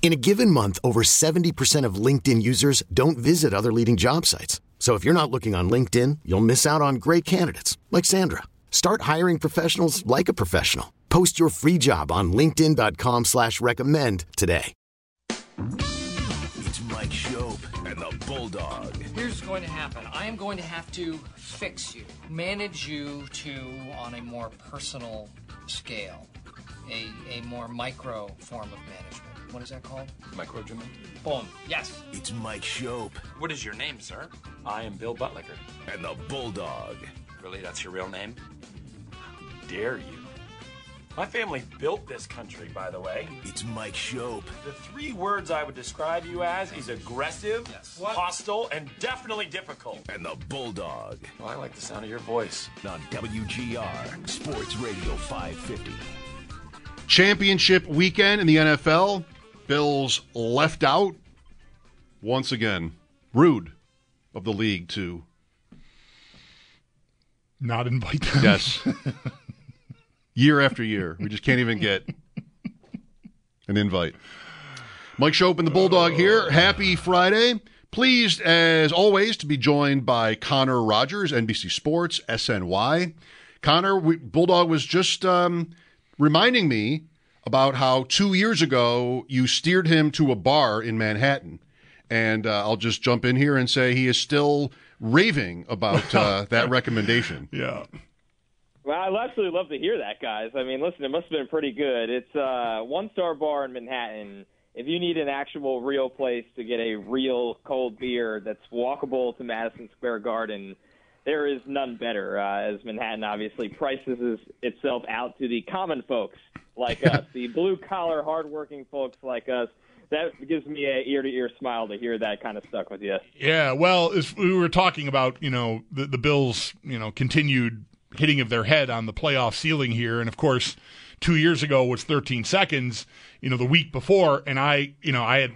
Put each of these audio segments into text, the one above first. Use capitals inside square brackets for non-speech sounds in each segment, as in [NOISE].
In a given month, over 70% of LinkedIn users don't visit other leading job sites. So if you're not looking on LinkedIn, you'll miss out on great candidates like Sandra. Start hiring professionals like a professional. Post your free job on LinkedIn.com slash recommend today. It's Mike Schopp and the Bulldog. Here's what's going to happen. I am going to have to fix you, manage you to on a more personal scale, a, a more micro form of management. What is that called? Microgymin. Boom. Yes. It's Mike Schopp What is your name, sir? I am Bill Buttlicker. and the Bulldog. Really, that's your real name? How dare you? My family built this country, by the way. It's Mike Schopp The three words I would describe you as is aggressive, What? hostile, and definitely difficult. and the Bulldog Well, I like the sound of your voice. on WGR Sports Radio 550. championship weekend in the NFL. Bills left out once again. Rude of the league to not invite them. yes, [LAUGHS] year after year, we just can't even get an invite. Mike Schopp and the Bulldog here. Happy Friday. Pleased, as always, to be joined by Connor Rogers, NBC Sports, SNY. Connor, we, Bulldog was just um, reminding me about how two years ago you steered him to a bar in Manhattan. And uh, I'll just jump in here and say he is still raving about uh, [LAUGHS] that recommendation. Yeah. Well, I'd absolutely love to hear that, guys. I mean, listen, it must have been pretty good. It's a one star bar in Manhattan. If you need an actual real place to get a real cold beer that's walkable to Madison Square Garden, there is none better, uh, as Manhattan obviously prices itself out to the common folks like us, the blue collar, hardworking folks like us. That gives me a ear to ear smile to hear that kind of stuck with you. Yeah. Well, as we were talking about, you know, the, the Bills, you know, continued hitting of their head on the playoff ceiling here. And of course, two years ago was 13 seconds, you know, the week before. And I, you know, I had,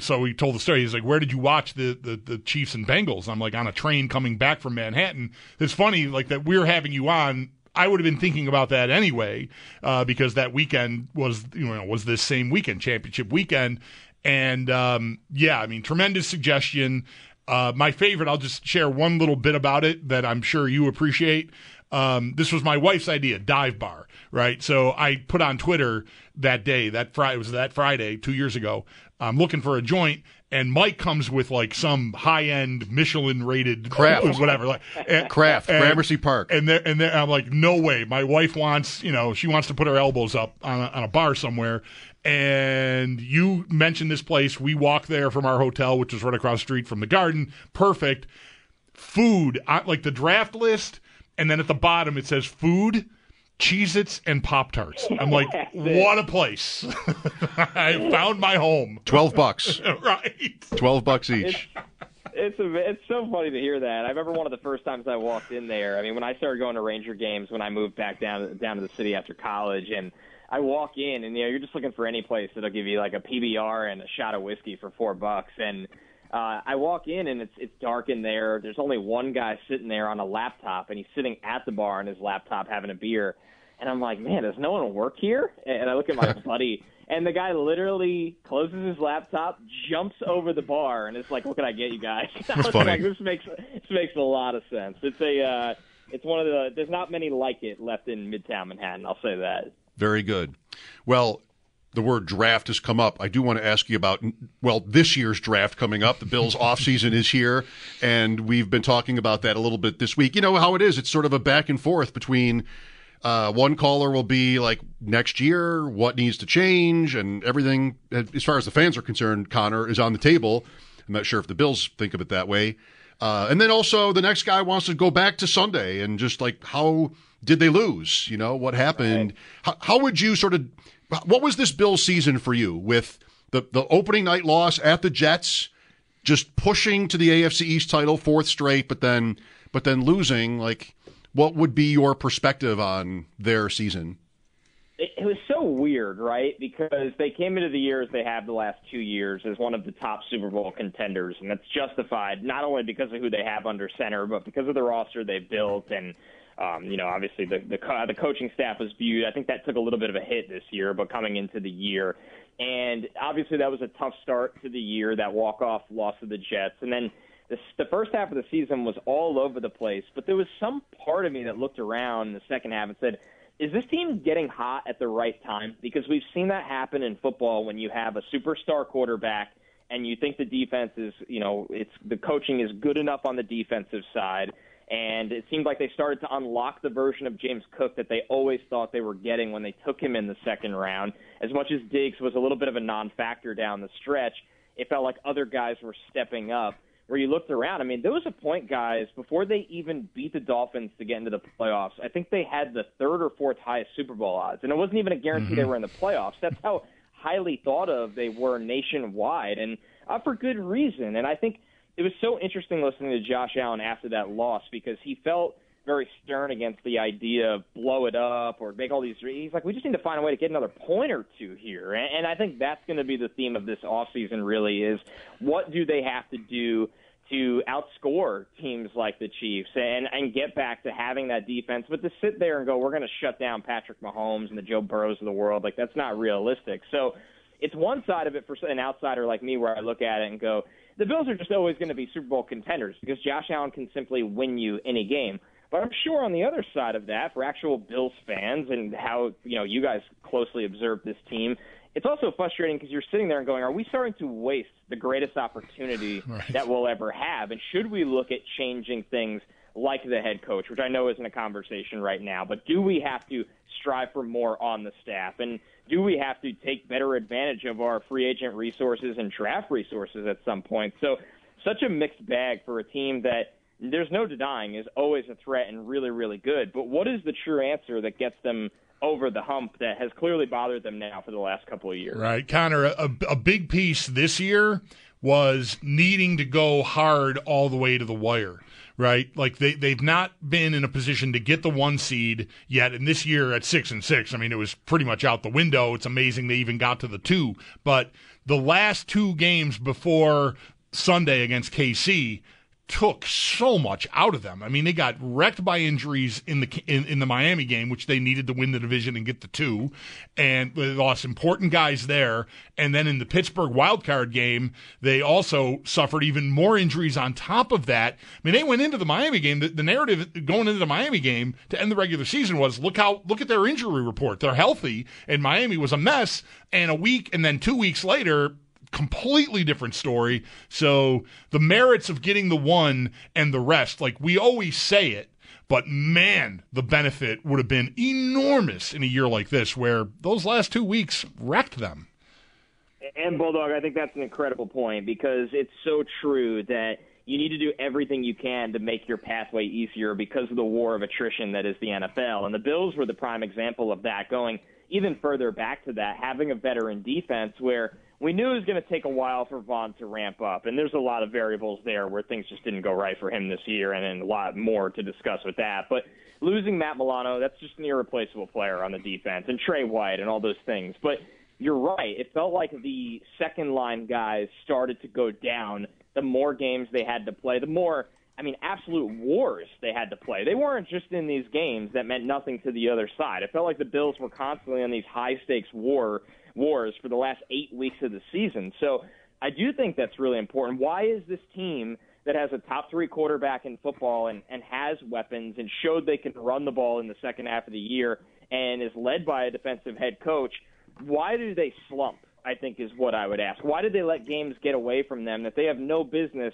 so he told the story. He's like, "Where did you watch the, the the Chiefs and Bengals?" I'm like, "On a train coming back from Manhattan." It's funny, like that we're having you on. I would have been thinking about that anyway, uh, because that weekend was you know was this same weekend, championship weekend, and um, yeah, I mean, tremendous suggestion. Uh, my favorite, I'll just share one little bit about it that I'm sure you appreciate. Um, this was my wife's idea, dive bar, right? So I put on Twitter that day, that Friday, was that Friday two years ago. I'm looking for a joint, and Mike comes with like some high end Michelin rated Craft. whatever, like [LAUGHS] and- Craft, and- Gramercy Park. and there, and there, I'm like, no way. My wife wants, you know, she wants to put her elbows up on a, on a bar somewhere. And you mentioned this place. We walk there from our hotel, which is right across the street from the garden. Perfect. Food, I, like the draft list, and then at the bottom it says food, Cheez Its, and Pop Tarts. I'm like, [LAUGHS] what a place. [LAUGHS] I found my home. 12 bucks. [LAUGHS] right. 12 bucks each. It's a, it's so funny to hear that. I remember one of the first times I walked in there. I mean, when I started going to Ranger games when I moved back down down to the city after college, and I walk in, and you know, you're just looking for any place that'll give you like a PBR and a shot of whiskey for four bucks, and uh, I walk in and it's it's dark in there. There's only one guy sitting there on a laptop, and he's sitting at the bar on his laptop having a beer. And I'm like, man, does no one work here? And I look at my [LAUGHS] buddy, and the guy literally closes his laptop, jumps over the bar, and it's like, "What can I get you guys?" [LAUGHS] Was funny. like, this makes this makes a lot of sense. It's a uh, it's one of the there's not many like it left in Midtown Manhattan. I'll say that. Very good. Well, the word draft has come up. I do want to ask you about, well, this year's draft coming up. The Bills' [LAUGHS] offseason is here, and we've been talking about that a little bit this week. You know how it is. It's sort of a back and forth between Uh, one caller will be like next year, what needs to change, and everything as far as the fans are concerned. Connor is on the table. I'm not sure if the Bills think of it that way. Uh, and then also the next guy wants to go back to Sunday and just like how did they lose? You know what happened? How, how would you sort of what was this Bill season for you with the the opening night loss at the Jets, just pushing to the AFC East title fourth straight, but then but then losing? Like, what would be your perspective on their season? It, it was so weird, right? Because they came into the year as they have the last two years as one of the top Super Bowl contenders, and that's justified not only because of who they have under center, but because of the roster they've built and um, you know, obviously the the, co- the coaching staff was viewed. I think that took a little bit of a hit this year, but coming into the year, and obviously that was a tough start to the year. That walk off loss of the Jets, and then the, the first half of the season was all over the place. But there was some part of me that looked around in the second half and said, "Is this team getting hot at the right time?" Because we've seen that happen in football when you have a superstar quarterback and you think the defense is, you know, it's the coaching is good enough on the defensive side and it seemed like they started to unlock the version of James Cook that they always thought they were getting when they took him in the second round. As much as Diggs was a little bit of a non-factor down the stretch, it felt like other guys were stepping up. Where you looked around, I mean, there was a point, guys, before they even beat the Dolphins to get into the playoffs. I think they had the third or fourth highest Super Bowl odds, and it wasn't even a guarantee mm-hmm. they were in the playoffs. That's how highly thought of they were nationwide, and uh, for good reason. And I think it was so interesting listening to Josh Allen after that loss because he felt very stern against the idea of blow it up or make all these. He's like, we just need to find a way to get another point or two here, and, and I think that's going to be the theme of this offseason. Really, is what do they have to do to outscore teams like the Chiefs and and get back to having that defense, but to sit there and go, we're going to shut down Patrick Mahomes and the Joe Burrows of the world, like that's not realistic. So it's one side of it for an outsider like me where I look at it and go, the Bills are just always going to be Super Bowl contenders because Josh Allen can simply win you any game. But I'm sure on the other side of that, for actual Bills fans and how you know you guys closely observe this team, it's also frustrating because you're sitting there and going, "Are we starting to waste the greatest opportunity [LAUGHS] right. that we'll ever have? And should we look at changing things like the head coach, which I know isn't a conversation right now, but do we have to strive for more on the staff? And do we have to take better advantage of our free agent resources and draft resources at some point? So, such a mixed bag for a team that there's no denying is always a threat and really, really good. But what is the true answer that gets them over the hump that has clearly bothered them now for the last couple of years? Right, Connor. A, a big piece this year was needing to go hard all the way to the wire right? Like they they've not been in a position to get the one seed yet. And this year at six and six, I mean, it was pretty much out the window. It's amazing they even got to the two. But the last two games before Sunday against KC, took so much out of them. I mean, they got wrecked by injuries in the in, in the Miami game, which they needed to win the division and get the two, and they lost important guys there. And then in the Pittsburgh wildcard game, they also suffered even more injuries on top of that. I mean, they went into the Miami game. The, the narrative going into the Miami game to end the regular season was look how look at their injury report. They're healthy, and Miami was a mess. And a week and then two weeks later, completely different story. So the merits of getting the one and the rest, like we always say it, but man, the benefit would have been enormous in a year like this where those last two weeks wrecked them. And Bulldog, I think that's an incredible point because it's so true that you need to do everything you can to make your pathway easier because of the war of attrition that is the NFL. And the Bills were the prime example of that going even further back to that, having a veteran defense where we knew it was going to take a while for Von to ramp up, and there's a lot of variables there where things just didn't go right for him this year, and, and a lot more to discuss with that. But losing Matt Milano, that's just an irreplaceable player on the defense, and Tre White, and all those things. But you're right. It felt like the second line guys started to go down. The more games they had to play, the more I mean, absolute wars they had to play. They weren't just in these games that meant nothing to the other side. It felt like the Bills were constantly on these high stakes war wars for the last eight weeks of the season. So I do think that's really important. Why is this team that has a top three quarterback in football and, and has weapons and showed they can run the ball in the second half of the year and is led by a defensive head coach, why do they slump? I think is what I would ask. Why did they let games get away from them that they have no business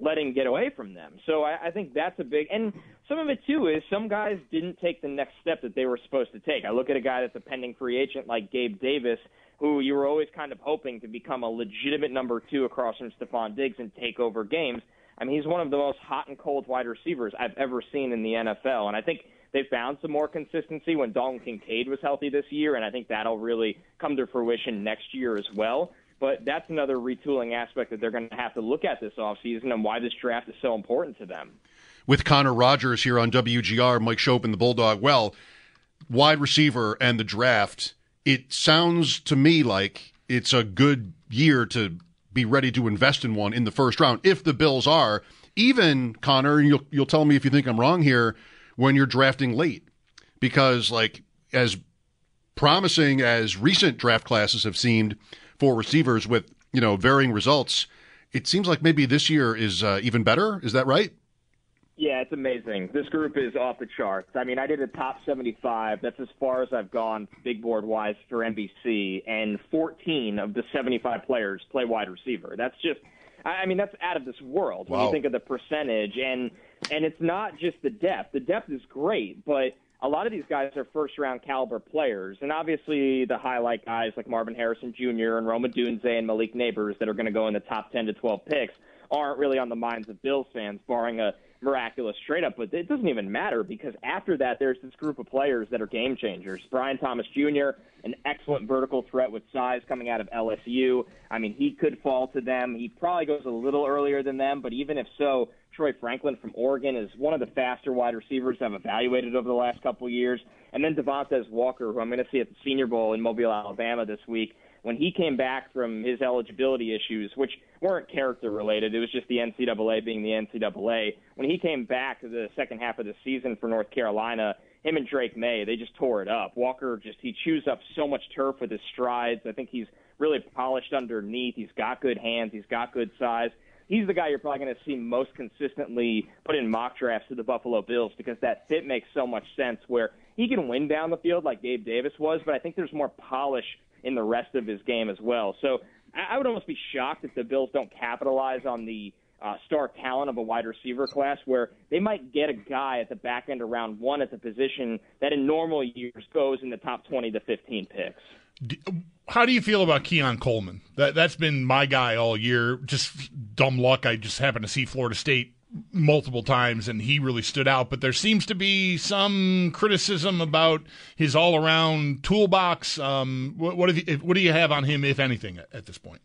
letting get away from them. So I, I think that's a big and some of it too is some guys didn't take the next step that they were supposed to take. I look at a guy that's a pending free agent like Gabe Davis, who you were always kind of hoping to become a legitimate number two across from Stefon Diggs and take over games. I mean, he's one of the most hot and cold wide receivers I've ever seen in the NFL, and I think they found some more consistency when Dalton Kincaid was healthy this year, and I think that'll really come to fruition next year as well. But that's another retooling aspect that they're going to have to look at this offseason and why this draft is so important to them. With Connor Rogers here on WGR, Mike Schopp and the Bulldog. Well, wide receiver and the draft, it sounds to me like it's a good year to be ready to invest in one in the first round if the Bills are. Even Connor, you'll you'll tell me if you think I'm wrong here when you're drafting late. Because like as promising as recent draft classes have seemed for receivers with, you know, varying results, it seems like maybe this year is uh, even better. Is that right? Yeah, it's amazing. This group is off the charts. I mean, I did a top 75. That's as far as I've gone big board wise for NBC, and 14 of the 75 players play wide receiver. That's just, I mean, that's out of this world when you think of the percentage. And and it's not just the depth. The depth is great, but a lot of these guys are first round caliber players, and obviously the highlight guys like Marvin Harrison Jr. and Rome Odunze and Malik Nabers that are going to go in the top 10 to 12 picks aren't really on the minds of Bills fans, barring a miraculous straight up. But it doesn't even matter because after that, there's this group of players that are game changers. Brian Thomas Jr., an excellent vertical threat with size coming out of LSU. I mean, he could fall to them. He probably goes a little earlier than them, but even if so, Troy Franklin from Oregon is one of the faster wide receivers I've evaluated over the last couple years. And then Devontez Walker, who I'm going to see at the Senior Bowl in Mobile, Alabama this week. When he came back from his eligibility issues, which weren't character related, it was just the NCAA being the NCAA. When he came back to the second half of the season for North Carolina, him and Drake Maye, they just tore it up. Walker just he chews up so much turf with his strides. I think he's really polished underneath. He's got good hands. He's got good size he's the guy you're probably going to see most consistently put in mock drafts to the Buffalo Bills because that fit makes so much sense where he can win down the field like Gabe Davis was, but I think there's more polish in the rest of his game as well. So I would almost be shocked if the Bills don't capitalize on the uh, star talent of a wide receiver class where they might get a guy at the back end of round one at the position that in normal years goes in the top 20 to 15 picks. How do you feel about Keon Coleman? That that's been my guy all year. Just dumb luck. I just happened to see Florida State multiple times, and he really stood out. But there seems to be some criticism about his all-around toolbox. Um, what, what, you, what do you have on him, if anything, at, at this point?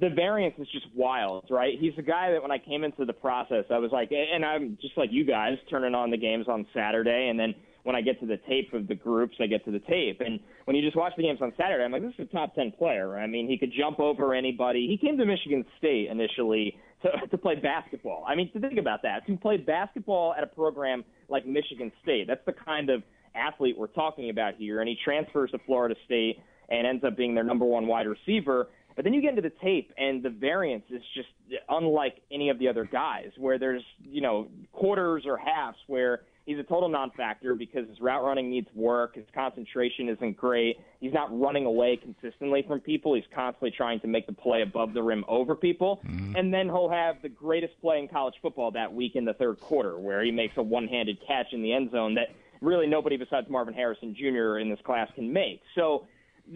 the variance is just wild, right? He's a guy that when I came into the process, I was like, and I'm just like you guys, turning on the games on Saturday, and then when I get to the tape of the groups, I get to the tape, and when you just watch the games on Saturday, I'm like, this is a top ten player. I mean, he could jump over anybody. He came to Michigan State initially to, to play basketball. I mean, to think about that, to play basketball at a program like Michigan State, that's the kind of athlete we're talking about here, and he transfers to Florida State and ends up being their number one wide receiver. But then you get into the tape, and the variance is just unlike any of the other guys, where there's, you know, quarters or halves where he's a total non factor because his route running needs work, his concentration isn't great, he's not running away consistently from people, he's constantly trying to make the play above the rim over people. Mm-hmm. And then he'll have the greatest play in college football that week in the third quarter, where he makes a one handed catch in the end zone that really nobody besides Marvin Harrison Jr. in this class can make. So,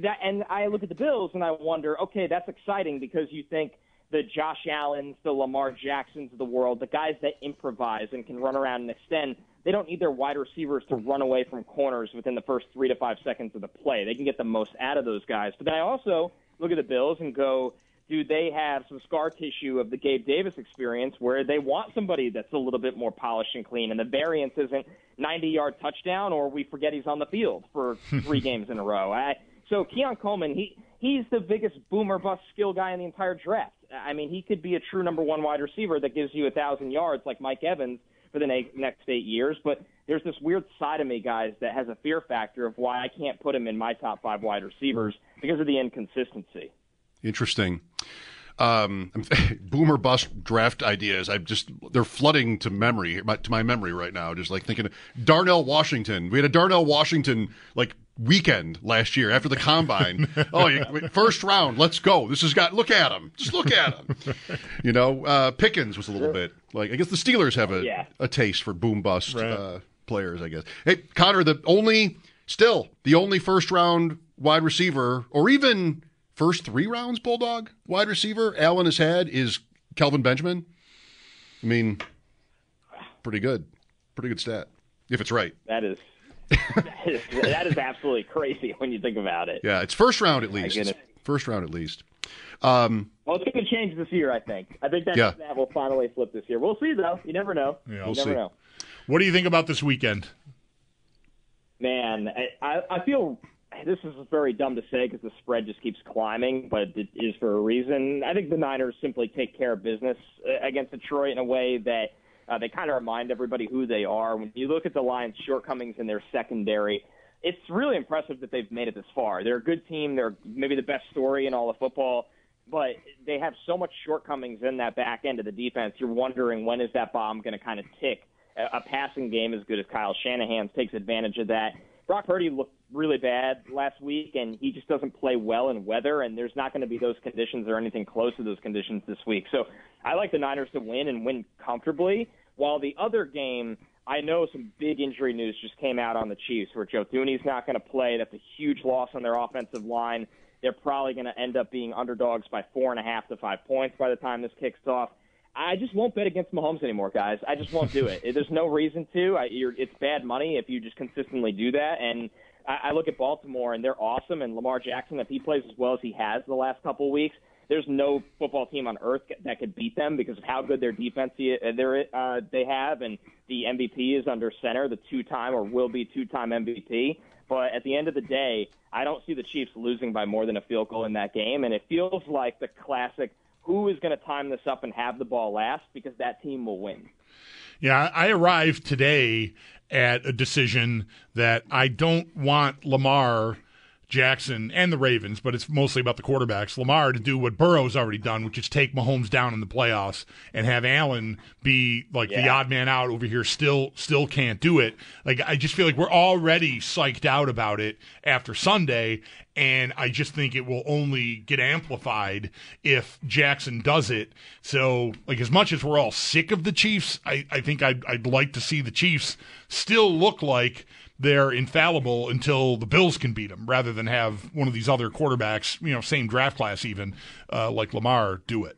that and I look at the Bills and I wonder, okay, that's exciting because you think the Josh Allens, the Lamar Jacksons of the world, the guys that improvise and can run around and extend, they don't need their wide receivers to run away from corners within the first three to five seconds of the play. They can get the most out of those guys. But then I also look at the Bills and go, do they have some scar tissue of the Gabe Davis experience where they want somebody that's a little bit more polished and clean and the variance isn't 90 yard touchdown or we forget he's on the field for [LAUGHS] three games in a row. I, so Keon Coleman, he he's the biggest boomer bust skill guy in the entire draft. I mean, he could be a true number one wide receiver that gives you a thousand yards like Mike Evans for the ne- next eight years. But there's this weird side of me, guys, that has a fear factor of why I can't put him in my top five wide receivers because of the inconsistency. Interesting. Um, [LAUGHS] boomer bust draft ideas. I'm just they're flooding to memory to my memory right now. Just like thinking Darnell Washington. We had a Darnell Washington like weekend last year after the combine. [LAUGHS] oh, you, first round, let's go. This has got look at him, just look at him. [LAUGHS] you know, uh, Pickens was a little bit like I guess the Steelers have a Yeah. a taste for boom bust Right. uh, players. I guess. Hey, Connor, the only still the only first round wide receiver, or even first three rounds bulldog wide receiver Allen has had is Kelvin Benjamin. I mean, pretty good, pretty good stat if it's right. That is, that is [LAUGHS] that is absolutely crazy when you think about it. Yeah, it's first round at least. First round at least. Um, Well, it's going to change this year, I think. I think that Yeah. that will finally flip this year. We'll see, though. You never know. Yeah, you we'll never see. know. What do you think about this weekend? Man, I, I I feel this is very dumb to say because the spread just keeps climbing, but it is for a reason. I think the Niners simply take care of business uh, against Detroit in a way that uh, they kind of remind everybody who they are. When you look at the Lions' shortcomings in their secondary, it's really impressive that they've made it this far. They're a good team. They're maybe the best story in all of football, but they have so much shortcomings in that back end of the defense. You're wondering when is that bomb going to kind of tick? A, passing game as good as Kyle Shanahan's takes advantage of that. Brock Purdy looked really bad last week, and he just doesn't play well in weather, and there's not going to be those conditions or anything close to those conditions this week. So I like the Niners to win and win comfortably. While the other game, I know some big injury news just came out on the Chiefs, where Joe Thuney's not going to play. That's a huge loss on their offensive line. They're probably going to end up being underdogs by four and a half to five points by the time this kicks off. I just won't bet against Mahomes anymore, guys. I just won't do it. [LAUGHS] There's no reason to. I, you're, it's bad money if you just consistently do that. And I, I look at Baltimore, and they're awesome. And Lamar Jackson, if he plays as well as he has the last couple weeks, there's no football team on earth that could beat them because of how good their defense uh, uh, they have, and the MVP is under center, the two-time or will be two-time MVP. But at the end of the day, I don't see the Chiefs losing by more than a field goal in that game, and it feels like the classic who is going to time this up and have the ball last because that team will win. Yeah, I arrived today at a decision that I don't want Lamar Jackson and the Ravens, but it's mostly about the quarterbacks. Lamar to do what Burrow's already done, which is take Mahomes down in the playoffs and have Allen be like the odd man out over here. Still, still can't do it. Like I just feel like we're already psyched out about it after Sunday, and I just think it will only get amplified if Jackson does it. So, like as much as we're all sick of the Chiefs, I, I think I'd, I'd like to see the Chiefs still look like they're infallible until the Bills can beat them, rather than have one of these other quarterbacks, you know, same draft class even, uh, like Lamar, do it.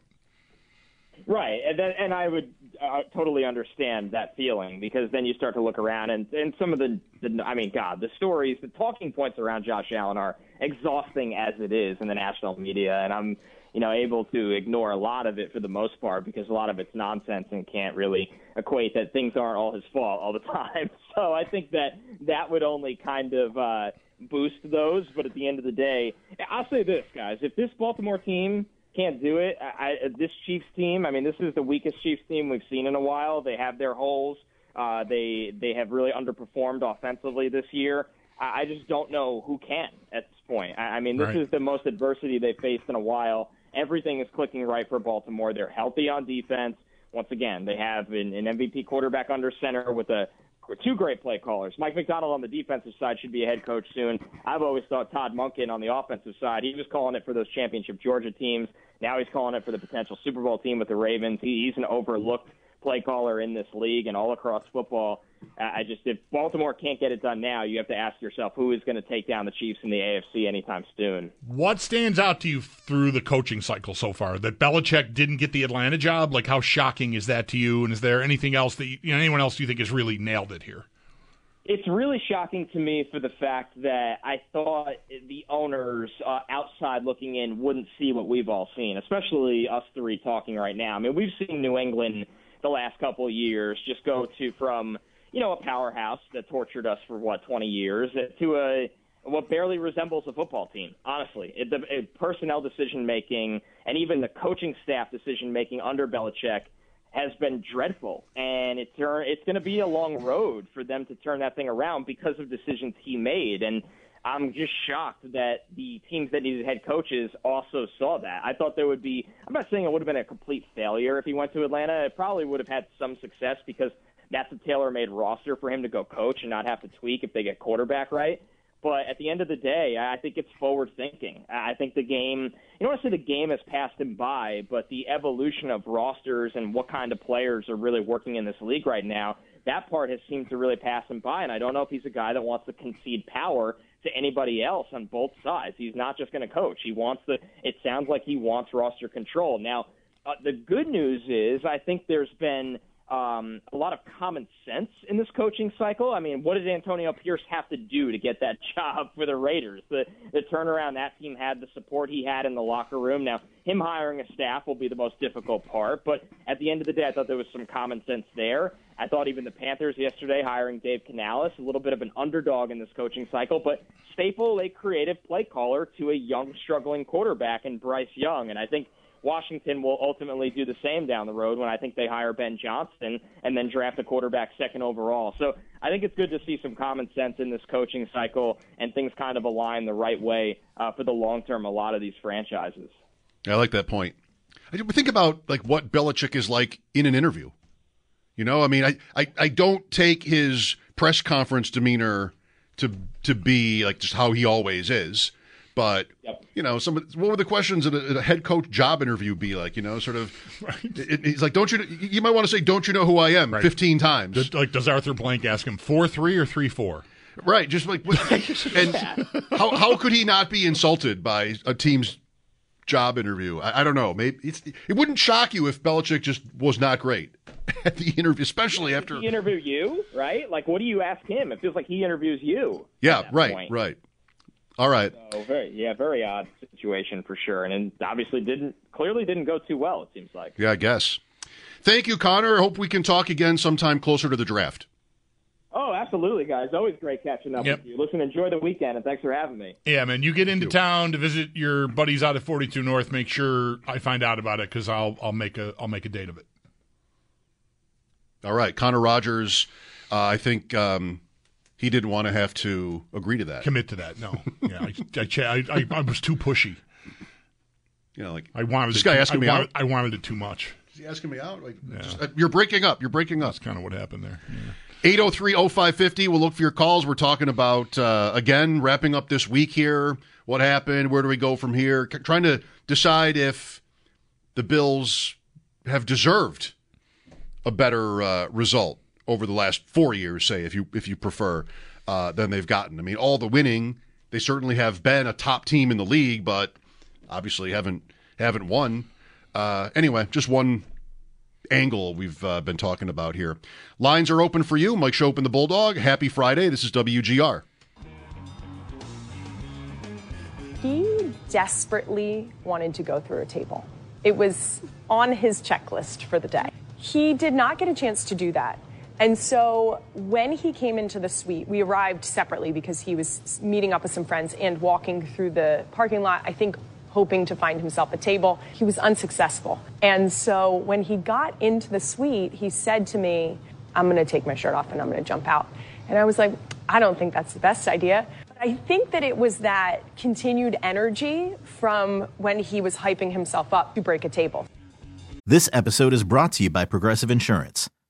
Right, and then, and I would uh, totally understand that feeling because then you start to look around and and some of the, the I mean, God, the stories, the talking points around Josh Allen are exhausting as it is in the national media, and I'm you know able to ignore a lot of it for the most part because a lot of it's nonsense and can't really equate that things aren't all his fault all the [LAUGHS] time. [LAUGHS] So I think that that would only kind of uh, boost those, but at the end of the day, I'll say this, guys: if this Baltimore team can't do it. I, I, this Chiefs team, I mean, this is the weakest Chiefs team we've seen in a while. They have their holes. Uh, they they have really underperformed offensively this year. I, I just don't know who can at this point. I, I mean, this Right. is the most adversity they've faced in a while. Everything is clicking right for Baltimore. They're healthy on defense. Once again, they have an, an MVP quarterback under center with a two great play callers. Mike Macdonald on the defensive side should be a head coach soon. I've always thought Todd Monken on the offensive side, he was calling it for those championship Georgia teams. Now he's calling it for the potential Super Bowl team with the Ravens. He, he's an overlooked play caller in this league and all across football. I just if Baltimore can't get it done now, you have to ask yourself who is going to take down the Chiefs in the AFC anytime soon. What stands out to you through the coaching cycle so far? That Belichick didn't get the Atlanta job? Like, how shocking is that to you? And is there anything else that you, you know, anyone else you think has really nailed it here? It's really shocking to me for the fact that I thought the owners uh, outside looking in wouldn't see what we've all seen, especially us three talking right now. I mean, we've seen New England the last couple of years just go to from you know a powerhouse that tortured us for what 20 years uh, to a what barely resembles a football team. Honestly, it, the it, personnel decision making and even the coaching staff decision making under Belichick has been dreadful, and it turn, it's going to be a long road for them to turn that thing around because of decisions he made. And I'm just shocked that the teams that needed head coaches also saw that. I thought there would be. I'm not saying it would have been a complete failure if he went to Atlanta. It probably would have had some success because that's a tailor-made roster for him to go coach and not have to tweak if they get quarterback right. But at the end of the day, I think it's forward thinking. I think the game, you don't want to say the game has passed him by, but the evolution of rosters and what kind of players are really working in this league right now, that part has seemed to really pass him by. And I don't know if he's a guy that wants to concede power to anybody else on both sides. He's not just going to coach. He wants the, it sounds like he wants roster control. Now, uh, the good news is I think there's been um, a lot of common sense in this coaching cycle. I mean, what did Antonio Pierce have to do to get that [LAUGHS] job for the Raiders? The, the turnaround that team had, the support he had in the locker room. Now, him hiring a staff will be the most difficult part, but at the end of the day, I thought there was some common sense there. I thought even the Panthers yesterday hiring Dave Canales, a little bit of an underdog in this coaching cycle, but staple a creative play caller to a young, struggling quarterback in Bryce Young. And I think – Washington will ultimately do the same down the road when I think they hire Ben Johnson and then draft a quarterback second overall. So I think it's good to see some common sense in this coaching cycle and things kind of align the right way uh, for the long term. A lot of these franchises. I like that point. I think about like what Belichick is like in an interview. You know, I mean, I, I, I don't take his press conference demeanor to to be like just how he always is. But yep. you know, some what would the questions in a, a, head coach job interview be like? You know, sort of. Right. It, he's like, "Don't you?" You might want to say, "Don't you know who I am?" Right. Fifteen times. Does, like, does Arthur Blank ask him four three or three four? Right, just like, [LAUGHS] and how how could he not be insulted by a team's job interview? I, I don't know. Maybe it wouldn't shock you if Belichick just was not great [LAUGHS] at the interview, especially after he interview you, right? Like, what do you ask him? It feels like he interviews you. Yeah, right, point. right. All right. So very, yeah, very odd situation for sure, and, and obviously didn't clearly didn't go too well. It seems like. Yeah, I guess. Thank you, Connor. Hope we can talk again sometime closer to the draft. Oh, absolutely, guys. Always great catching up yep. with you. Listen, enjoy the weekend, and thanks for having me. Yeah, man. You get into town to visit your buddies out at 42 North. Make sure I find out about it because I'll I'll make a I'll make a date of it. All right, Connor Rogers. Uh, I think um, he didn't want to have to agree to that. Commit to that. No. [LAUGHS] Yeah, I, I, I, I was too pushy. You know, like I wanted this guy too, asking me wanted, out. I wanted it too much. Is he asking me out? Like, yeah. just, uh, you're breaking up. You're breaking up. That's kind of what happened there. Yeah. 803-0550. We'll look for your calls. We're talking about uh, again wrapping up this week here. What happened? Where do we go from here? C- trying to decide if the Bills have deserved a better uh, result over the last four years, say if you if you prefer, uh, than they've gotten. I mean, all the winning, they certainly have been a top team in the league, but obviously haven't haven't won. Uh, anyway, just one angle we've uh, been talking about here. Lines are open for you. Mike Schopp and the Bulldog. Happy Friday. This is WGR. He desperately wanted to go through a table. It was on his checklist for the day. He did not get a chance to do that. And so when he came into the suite, we arrived separately because he was meeting up with some friends and walking through the parking lot, I think hoping to find himself a table. He was unsuccessful. And so when he got into the suite, he said to me, I'm going to take my shirt off and I'm going to jump out. And I was like, I don't think that's the best idea. But I think that it was that continued energy from when he was hyping himself up to break a table. This episode is brought to you by Progressive Insurance.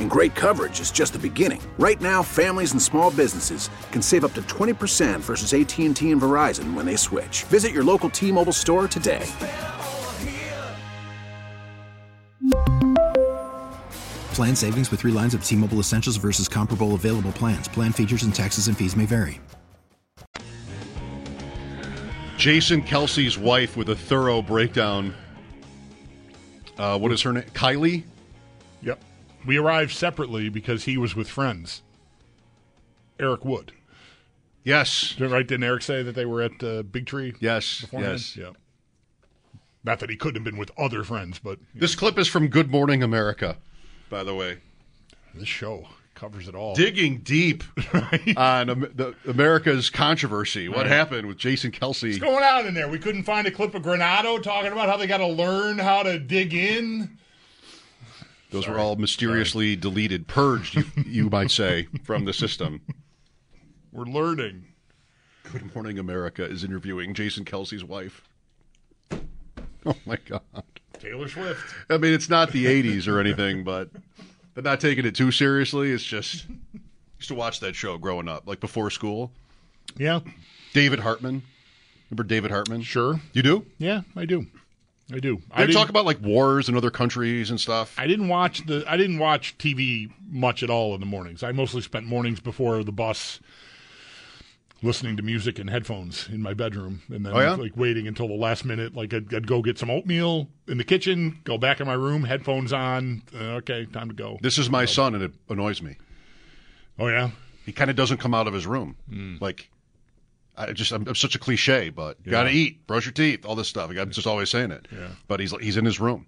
And great coverage is just the beginning. Right now, families and small businesses can save up to 20% versus AT&T and Verizon when they switch. Visit your local T-Mobile store today. Plan savings with 3 lines of T-Mobile Essentials versus comparable available plans. Plan features and taxes and fees may vary. Jason Kelce's wife with a thorough breakdown. Uh, what is her name? Kylie? Yep. We arrived separately because he was with friends. Eric Wood. Yes. Right? Didn't Eric say that they were at uh, Big Tree? Yes. beforehand? Yes. Yeah. Not that he couldn't have been with other friends, but This clip is from Good Morning America, by the way. this show covers it all. Digging deep [LAUGHS] on Am- the, America's controversy. What Right. happened with Jason Kelce? What's going on in there? We couldn't find a clip of Granado talking about how they got to learn how to dig in. Those were all mysteriously deleted, purged, you, you might say, from the system. [LAUGHS] We're learning. Good Morning America is interviewing Jason Kelce's wife. Oh my God! Taylor Swift. I mean, it's not the '80s or anything, but they're not taking it too seriously. It's just used to watch that show growing up, like before school. Yeah. David Hartman. Remember David Hartman? Sure. You do? Yeah, I do. I do. They I talk about like wars in other countries and stuff. I didn't watch the. I didn't watch TV much at all in the mornings. I mostly spent mornings before the bus, listening to music and headphones in my bedroom, and then Oh, yeah? like waiting until the last minute. Like I'd, I'd go get some oatmeal in the kitchen, go back in my room, headphones on. Uh, okay, time to go. This is my son, and it annoys me. Oh yeah, He kind of doesn't come out of his room. Like, I just I'm, I'm such a cliche, but you Yeah. got to eat, brush your teeth, all this stuff. I'm just always saying it. Yeah. But he's he's in his room.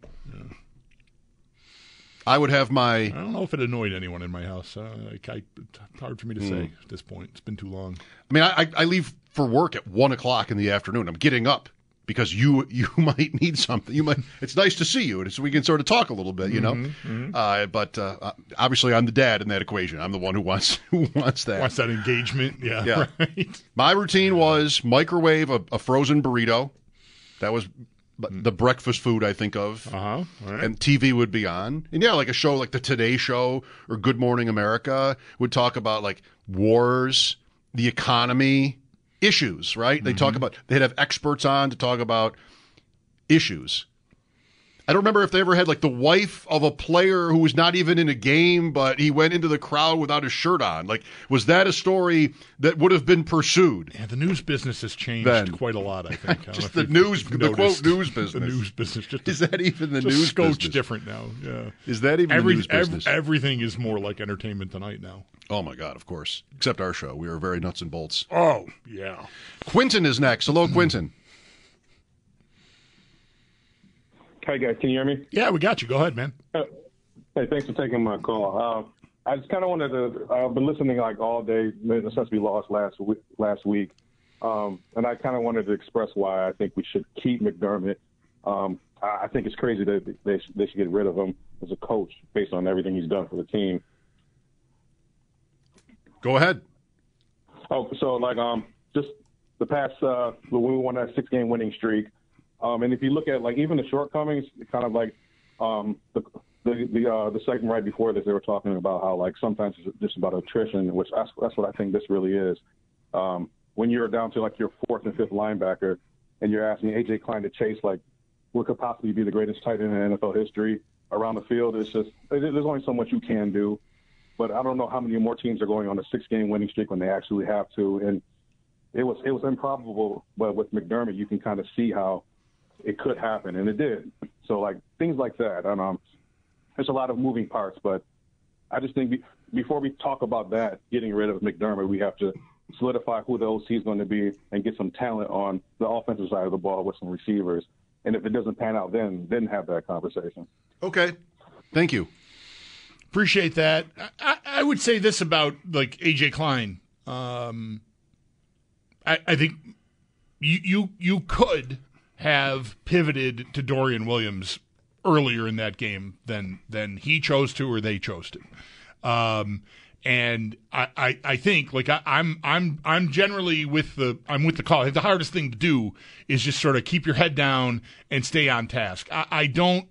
I would have my I don't know if it annoyed anyone in my house. Uh, I, I, it's hard for me to say Mm. at this point. It's been too long. I mean, I, I leave for work at one o'clock in the afternoon. I'm getting up because you [LAUGHS] you might need something. You might. It's nice to see you, and so we can sort of talk a little bit, you know. Mhm, mhm. Uh, but uh, obviously, I'm the dad in that equation. I'm the one who wants [LAUGHS] who wants that. Wants that engagement? Yeah, Yeah. [LAUGHS] right. My routine was microwave a, a frozen burrito. That was the breakfast food I think of. Uh huh. And TV would be on. And yeah, like a show like the Today Show or Good Morning America would talk about like wars, the economy, issues, right? They talk mm-hmm. about they'd have experts on to talk about issues. I don't remember if they ever had like the wife of a player who was not even in a game, but he went into the crowd without his shirt on. Like, was that a story that would have been pursued? Yeah, the news business has changed Then. quite a lot. I think [LAUGHS] I Just the news, the quote news [LAUGHS] business. The news business. Just is that even the news scotch business? different now. Yeah. Is that even Every, the news ev- business? everything is more like Entertainment Tonight now. oh my God, of course. Except our show, we are very nuts and bolts. Oh yeah. Quinton is next. Hello, Quinton. Hi guys, can you hear me? Yeah, we got you. Go ahead, man. Uh, hey, thanks for taking my call. Uh, I just kind of wanted to. I've been listening like all day since we lost last week. Last week, um, and I kind of wanted to express why I think we should keep McDermott. Um, I I think it's crazy that they they should get rid of him as a coach based on everything he's done for the team. Go ahead. Oh, so like um, just the past uh, when we won that six game winning streak, um, and if you look at like even the shortcomings, kind of like um, the the the, uh, the segment right before this, they were talking about how like sometimes it's just about attrition, which that's that's what I think this really is. Um, when you're down to like your fourth and fifth linebacker, and you're asking AJ Klein to chase like what could possibly be the greatest tight end in NFL history around the field, it's just there's only so much you can do. But I don't know how many more teams are going on a six-game winning streak when they actually have to. And it was it was improbable, but with McDermott, you can kind of see how it could happen, and it did. So like things like that, and um, there's a lot of moving parts, but I just think be, before we talk about that, getting rid of McDermott, we have to solidify who the OC is going to be and get some talent on the offensive side of the ball with some receivers. And if it doesn't pan out, then then have that conversation. Okay. Thank you. Appreciate that. I, I, would say this about like AJ Klein. Um, I, I think you you you could have pivoted to Dorian Williams earlier in that game than than he chose to or they chose to. Um, and I, I, I think like I, I'm I'm I'm generally with the I'm with the call. The hardest thing to do is just sort of keep your head down and stay on task. I, I don't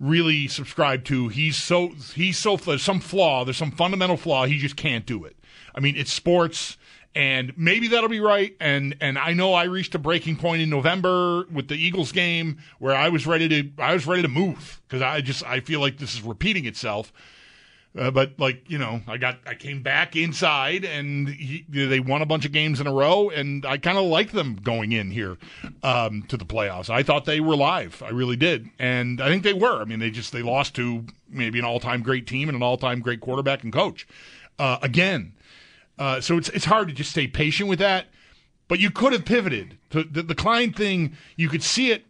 really subscribe to he's so he's so there's some flaw there's some fundamental flaw he just can't do it i mean it's sports and maybe that'll be right and and i know i reached a breaking point in november with the eagles game where i was ready to i was ready to move because i just i feel like this is repeating itself Uh, but like you know, I got I came back inside and he, they won a bunch of games in a row, and I kind of like them going in here um, to the playoffs. I thought they were live, I really did, and I think they were. I mean, they just they lost to maybe an all time great team and an all time great quarterback and coach uh, again. Uh, so it's it's hard to just stay patient with that. But you could have pivoted. The, the, the Klein thing, you could see it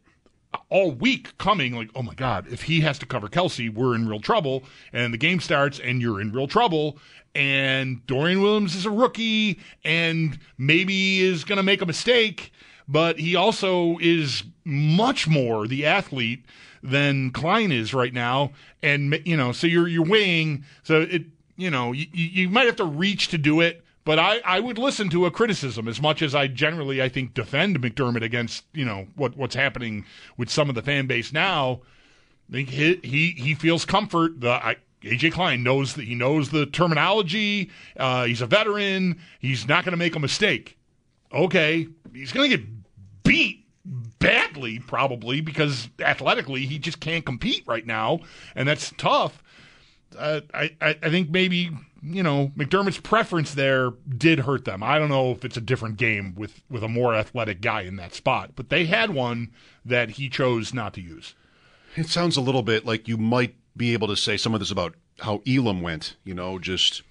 all week coming like, oh my God, if he has to cover Kelce, we're in real trouble. And the game starts and you're in real trouble. And Dorian Williams is a rookie and maybe is going to make a mistake, but he also is much more the athlete than Klein is right now. And, you know, so you're, you're weighing, so it, you know, you, you might have to reach to do it but I, I would listen to a criticism as much as I generally I think defend McDermott against you know what what's happening with some of the fan base now. I think he he, he feels comfort. The I, AJ Klein knows that he knows the terminology. Uh, he's a veteran. He's not going to make a mistake. Okay, he's going to get beat badly probably because athletically he just can't compete right now, and that's tough. I, I I think maybe you know, McDermott's preference there did hurt them. I don't know if it's a different game with, with a more athletic guy in that spot, but they had one that he chose not to use. It sounds a little bit like you might be able to say some of this about how Elam went, you know, just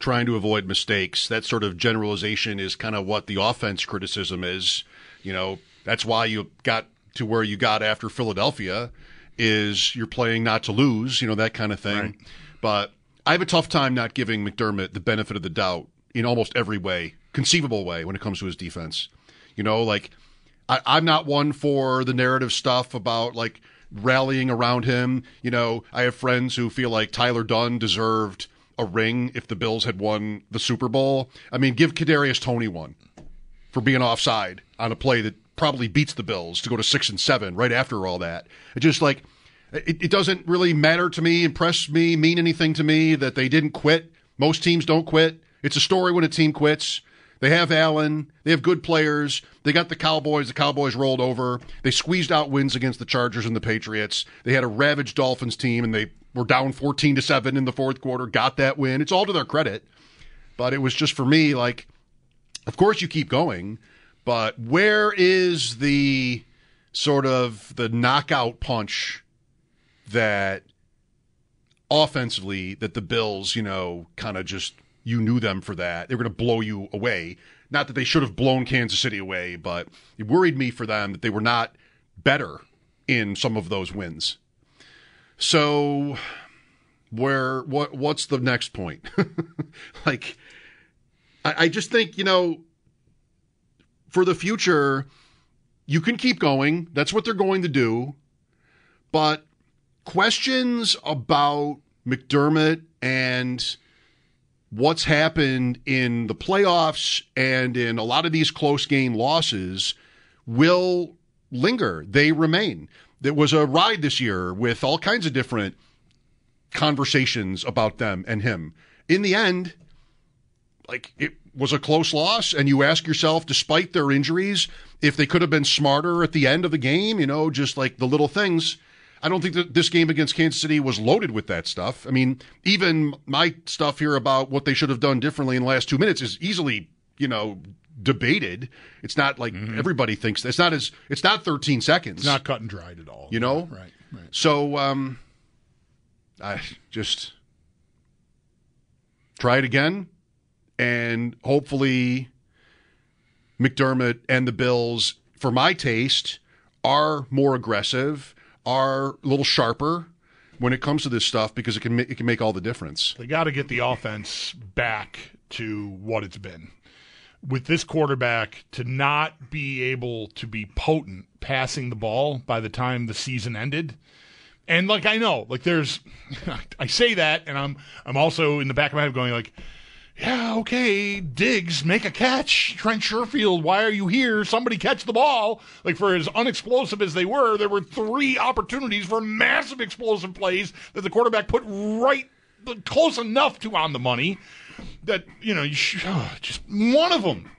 trying to avoid mistakes. That sort of generalization is kind of what the offense criticism is. You know, that's why you got to where you got after Philadelphia is you're playing not to lose, you know, that kind of thing. Right. But I have a tough time not giving McDermott the benefit of the doubt in almost every way, conceivable way, when it comes to his defense. You know, like I, I'm not one for the narrative stuff about like rallying around him. You know, I have friends who feel like Tyler Dunne deserved a ring if the Bills had won the Super Bowl. I mean, give Kadarius Toney one for being offside on a play that probably beats the Bills to go to six and seven right after all that. It just like it, it doesn't really matter to me, impress me, mean anything to me that they didn't quit. Most teams don't quit. It's a story when a team quits. They have Allen. They have good players. They got the Cowboys. The Cowboys rolled over. They squeezed out wins against the Chargers and the Patriots. They had a ravaged Dolphins team, and they were down 14 to 7 in the fourth quarter, got that win. It's all to their credit. But it was just for me, like, of course you keep going, but where is the sort of the knockout punch that offensively that the Bills, you know, kind of just you knew them for that. They were going to blow you away. Not that they should have blown Kansas City away, but it worried me for them that they were not better in some of those wins. So where what what's the next point? [LAUGHS] like I, I just think, you know, for the future, you can keep going. That's what they're going to do. But questions about McDermott and what's happened in the playoffs and in a lot of these close game losses will linger. They remain. There was a ride this year with all kinds of different conversations about them and him. In the end, like it was a close loss, and you ask yourself, despite their injuries, if they could have been smarter at the end of the game, you know, just like the little things I don't think that this game against Kansas City was loaded with that stuff. I mean, even my stuff here about what they should have done differently in the last two minutes is easily, you know, debated. It's not like mm-hmm. everybody thinks it's not as it's not 13 seconds. It's not cut and dried at all. You know, right? Right. So, um, I just try it again, and hopefully, McDermott and the Bills, for my taste, are more aggressive are a little sharper when it comes to this stuff because it can it can make all the difference. They got to get the offense back to what it's been. With this quarterback to not be able to be potent passing the ball by the time the season ended. And like I know, like there's [LAUGHS] I say that and I'm I'm also in the back of my head going like yeah, okay, Diggs, make a catch. Trent Sherfield, why are you here? Somebody catch the ball. Like, for as unexplosive as they were, there were three opportunities for massive explosive plays that the quarterback put right close enough to on the money that, you know, you sh- oh, [SIGHS] just one of them.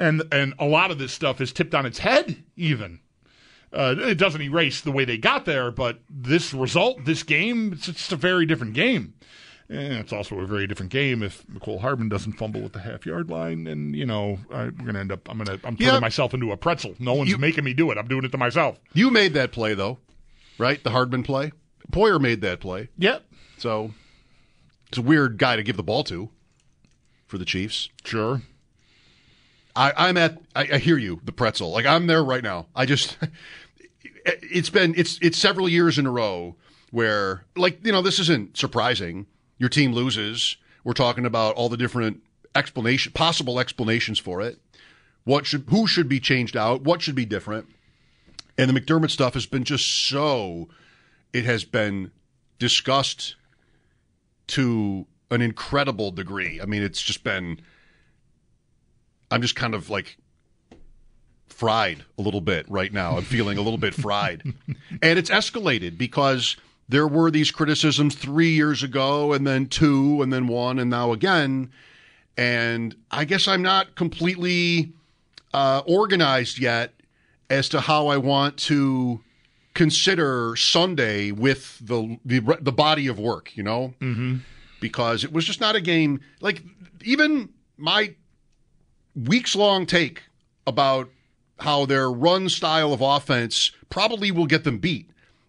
And, and a lot of this stuff is tipped on its head, even. Uh, it doesn't erase the way they got there, but this result, this game, it's just a very different game. And it's also a very different game if Mecole Hardman doesn't fumble at the half yard line, and you know I, we're going to end up. I'm going to. I'm turning Yeah. myself into a pretzel. No one's making me do it. I'm doing it to myself. You made that play though, right? The Hardman play. Poyer made that play. Yep. So it's a weird guy to give the ball to for the Chiefs. Sure. I, I'm at. I, I hear you. The pretzel. Like I'm there right now. I just. [LAUGHS] It's been it's it's several years in a row where like you know this isn't surprising. Your team loses. We're talking about all the different explanation possible explanations for it. What should who should be changed out? What should be different? And the McDermott stuff has been just so. It has been discussed to an incredible degree. I mean, it's just been. I'm just kind of like fried a little bit right now. I'm feeling a little bit fried. [LAUGHS] And it's escalated because there were these criticisms three years ago, and then two, and then one, and now again. And I guess I'm not completely uh, organized yet as to how I want to consider Sunday with the the, the body of work, you know? Mm-hmm. because it was just not a game like even my weeks long take about how their run style of offense probably will get them beat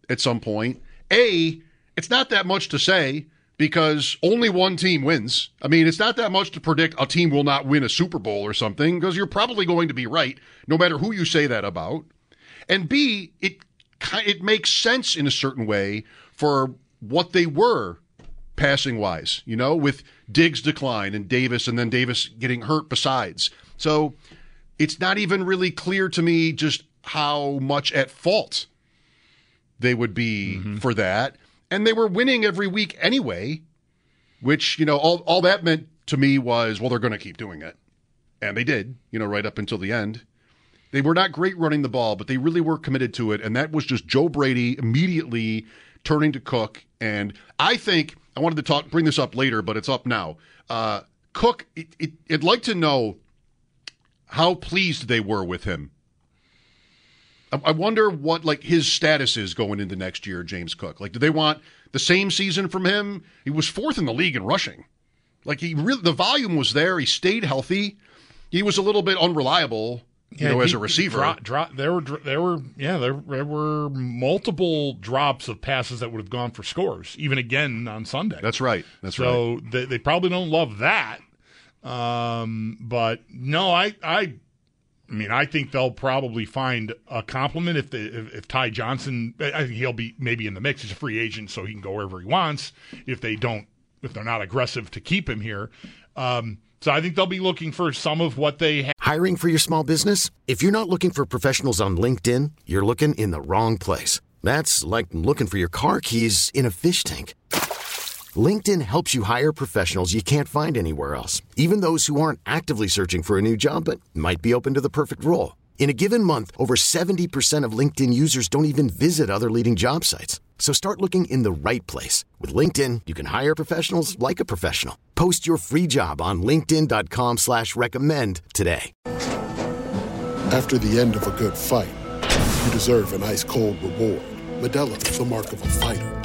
at some point. A, it's not that much to say because only one team wins. I mean, it's not that much to predict a team will not win a Super Bowl or something because you're probably going to be right no matter who you say that about. And B, it it makes sense in a certain way for what they were passing wise, you know, with Diggs decline and Davis and then Davis getting hurt besides. So it's not even really clear to me just how much at fault they would be for that. And they were winning every week anyway, which, you know, all, all that meant to me was, well, they're going to keep doing it. And they did, you know, right up until the end. They were not great running the ball, but they really were committed to it. And that was just Joe Brady immediately turning to Cook. And I think I wanted to talk, bring this up later, but it's up now. Uh, Cook, it, it, I'd like to know how pleased they were with him. I, I wonder what like his status is going into next year, James Cook. Like, do they want the same season from him? He was fourth in the league in rushing. Like he really, the volume was there. He stayed healthy. He was a little bit unreliable, you know, as a receiver. Dro- dro- there were there were yeah there, there were multiple drops of passes that would have gone for scores even again on Sunday. That's right. That's right. so they they probably don't love that. Um, but no, I I I mean I think they'll probably find a compliment if they if, if Ty Johnson. I think he'll be maybe in the mix. He's a free agent, so he can go wherever he wants. If they don't, if they're not aggressive to keep him here. Um, so I think they'll be looking for some of what they have. Hiring for your small business? If you're not looking for professionals on LinkedIn, you're looking in the wrong place. That's like looking for your car keys in a fish tank. LinkedIn helps you hire professionals you can't find anywhere else, even those who aren't actively searching for a new job but might be open to the perfect role. In a given month, over 70% of LinkedIn users don't even visit other leading job sites. So start looking in the right place. With LinkedIn, you can hire professionals like a professional. Post your free job on linkedin.com slash recommend today. After the end of a good fight, you deserve an ice cold reward. Modelo is the mark of a fighter.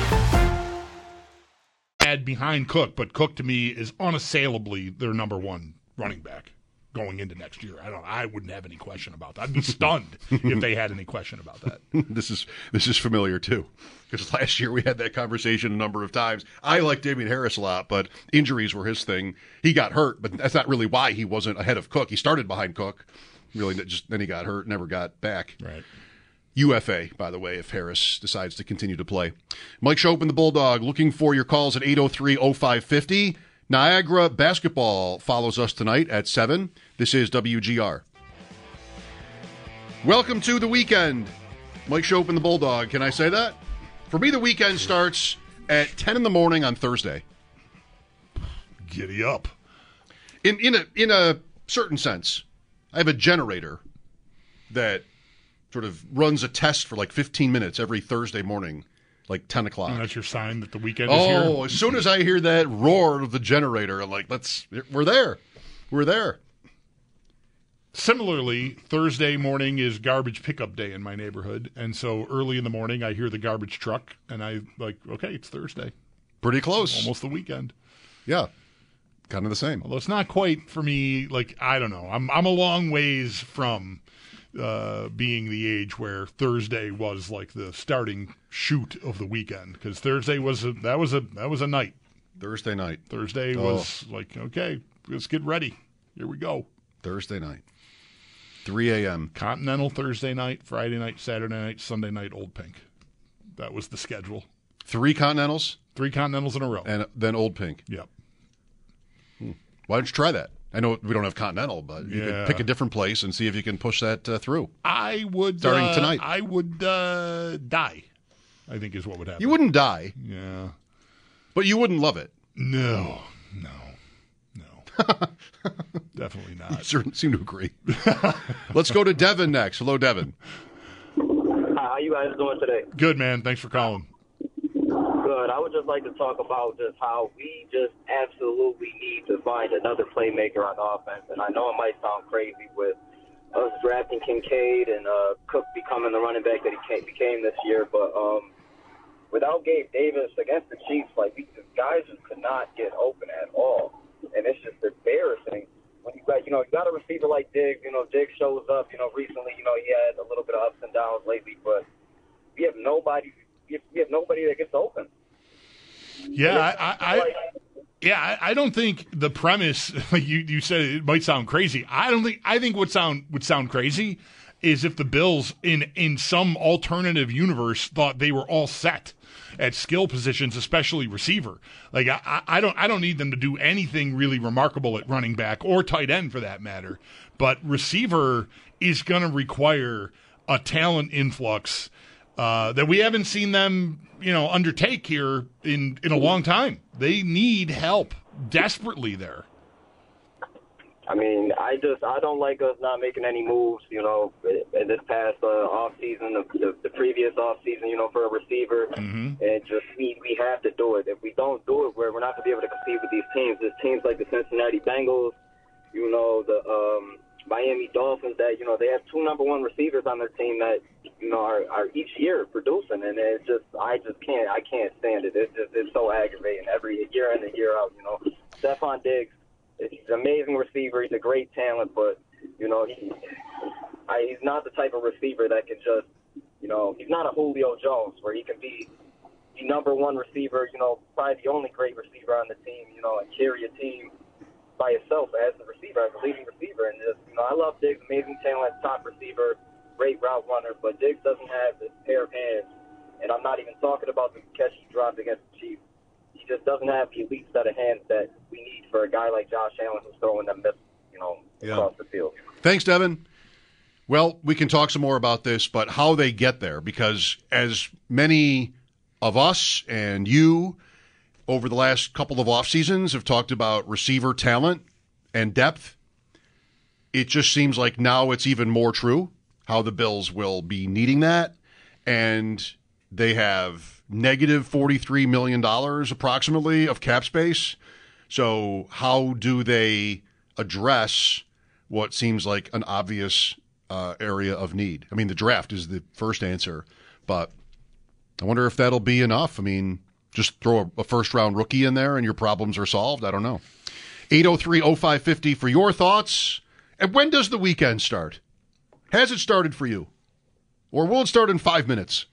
Add behind Cook, but Cook to me is unassailably their number one running back. going into next year. I don't. I wouldn't have any question about that. I'd be [LAUGHS] stunned if they had any question about that. [LAUGHS] this is this is familiar too, because last year we had that conversation a number of times. I like Damien Harris a lot, but injuries were his thing. He got hurt, but that's not really why he wasn't ahead of Cook. He started behind Cook, really. Just then he got hurt, never got back. Right. UFA, by the way, if Harris decides to continue to play. Mike Schopp and the Bulldog looking for your calls at 803 0550. Niagara basketball follows us tonight at 7. This is WGR. Welcome to the weekend. Mike Schopp and the Bulldog. Can I say that? For me, the weekend starts at 10 in the morning on Thursday. Giddy up. In, in, a, in a certain sense, I have a generator that sort of runs a test for like 15 minutes every Thursday morning, like 10 o'clock. And that's your sign that the weekend is here. Oh, as soon as I hear that roar of the generator, I'm like, let's, we're there. We're there. Similarly, Thursday morning is garbage pickup day in my neighborhood, and so early in the morning I hear the garbage truck, and I like, okay, it's Thursday, Pretty close. almost the weekend. Yeah. Kind of the same. Although it's not quite for me. Like I don't know, I'm I'm a long ways from uh, being the age where Thursday was like the starting shoot of the weekend because Thursday was a that was a that was a night. Thursday night. Thursday Oh. was like okay, let's get ready. Here we go. Thursday night. 3 a.m. Continental Thursday night, Friday night, Saturday night, Sunday night, Old Pink. That was the schedule. Three Continentals Three Continentals in a row. and then Old Pink. Yep. Why don't you try that? I know we don't have Continental, but you Yeah. could pick a different place and see if you can push that uh, through. I would Starting uh, tonight. I would uh, die. I think is what would happen. You wouldn't die, Yeah. but you wouldn't love it. No. No. No. [LAUGHS] Definitely [LAUGHS] You not. certain seem to agree. [LAUGHS] Let's go to Devin next. Hello, Devin. Hi, how you guys doing today? Good man. Thanks for calling. Good. I would just like to talk about just how we just absolutely need to find another playmaker on offense. And I know it might sound crazy with us drafting Kincaid and uh, Cook becoming the running back that he ca- became this year, but um, without Gabe Davis against the Chiefs, like we, the guys just could not get open at all, and it's just embarrassing. When you got, you know, you got a receiver like Diggs. You know, Diggs shows up. You know, recently, you know, he had a little bit of ups and downs lately, but we have nobody. We have, we have nobody that gets open. Yeah, I, I, I yeah, I, don't think the premise [LAUGHS] like you you said it might sound crazy. I don't think I think what sound would sound crazy is if the Bills in in some alternative universe thought they were all set at skill positions, especially receiver. Like I I don't I don't need them to do anything really remarkable at running back or tight end for that matter. But receiver is going to require a talent influx uh, that we haven't seen them, you know, undertake here in in a long time. They need help desperately there. I mean, I just I don't like us not making any moves. You know, in this past uh, off season, the, the, the previous off season, you know, for a receiver, and just we we have to do it. If we don't do it, we're we're not going to be able to compete with these teams. There's teams like the Cincinnati Bengals, you know, the um, Miami Dolphins that you know they have two number one receivers on their team that you know are, are each year producing, and it's just I just can't I can't stand it. It's just it's so aggravating every year in and year out. You know, Stefon Diggs, he's an amazing receiver. He's a great talent, but you know he I, he's not the type of receiver that can just you know he's not a Julio Jones where he can be the number one receiver. You know, probably the only great receiver on the team. You know, and carry a team by itself as the receiver, as a leading receiver. And just, you know, I love Diggs, amazing talent, top receiver, great route runner, but Diggs doesn't have this pair of hands. And I'm not even talking about the catch he dropped against the Chiefs. He just doesn't have the elite set of hands that we need for a guy like Josh Allen who's throwing them, miss, you know, Yeah. across the field. Thanks, Devin. Well, we can talk some more about this, but how they get there, because as many of us and you over the last couple of off seasons have talked about receiver talent and depth, it just seems like now it's even more true how the Bills will be needing that. And they have negative $43 million approximately of cap space. So, how do they address what seems like an obvious uh, area of need? I mean, the draft is the first answer, but I wonder if that'll be enough. I mean, just throw a, a first round rookie in there and your problems are solved. I don't know. 803 0550 for your thoughts. And when does the weekend start? Has it started for you? Or will it start in five minutes?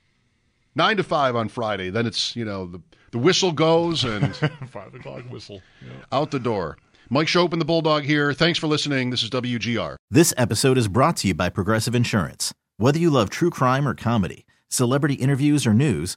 Nine to five on Friday. Then it's, you know, the, the whistle goes and [LAUGHS] Five o'clock whistle. Yeah. out the door. Mike Schopp and, the Bulldog here. Thanks for listening. This is WGR. This episode is brought to you by Progressive Insurance. Whether you love true crime or comedy, celebrity interviews or news,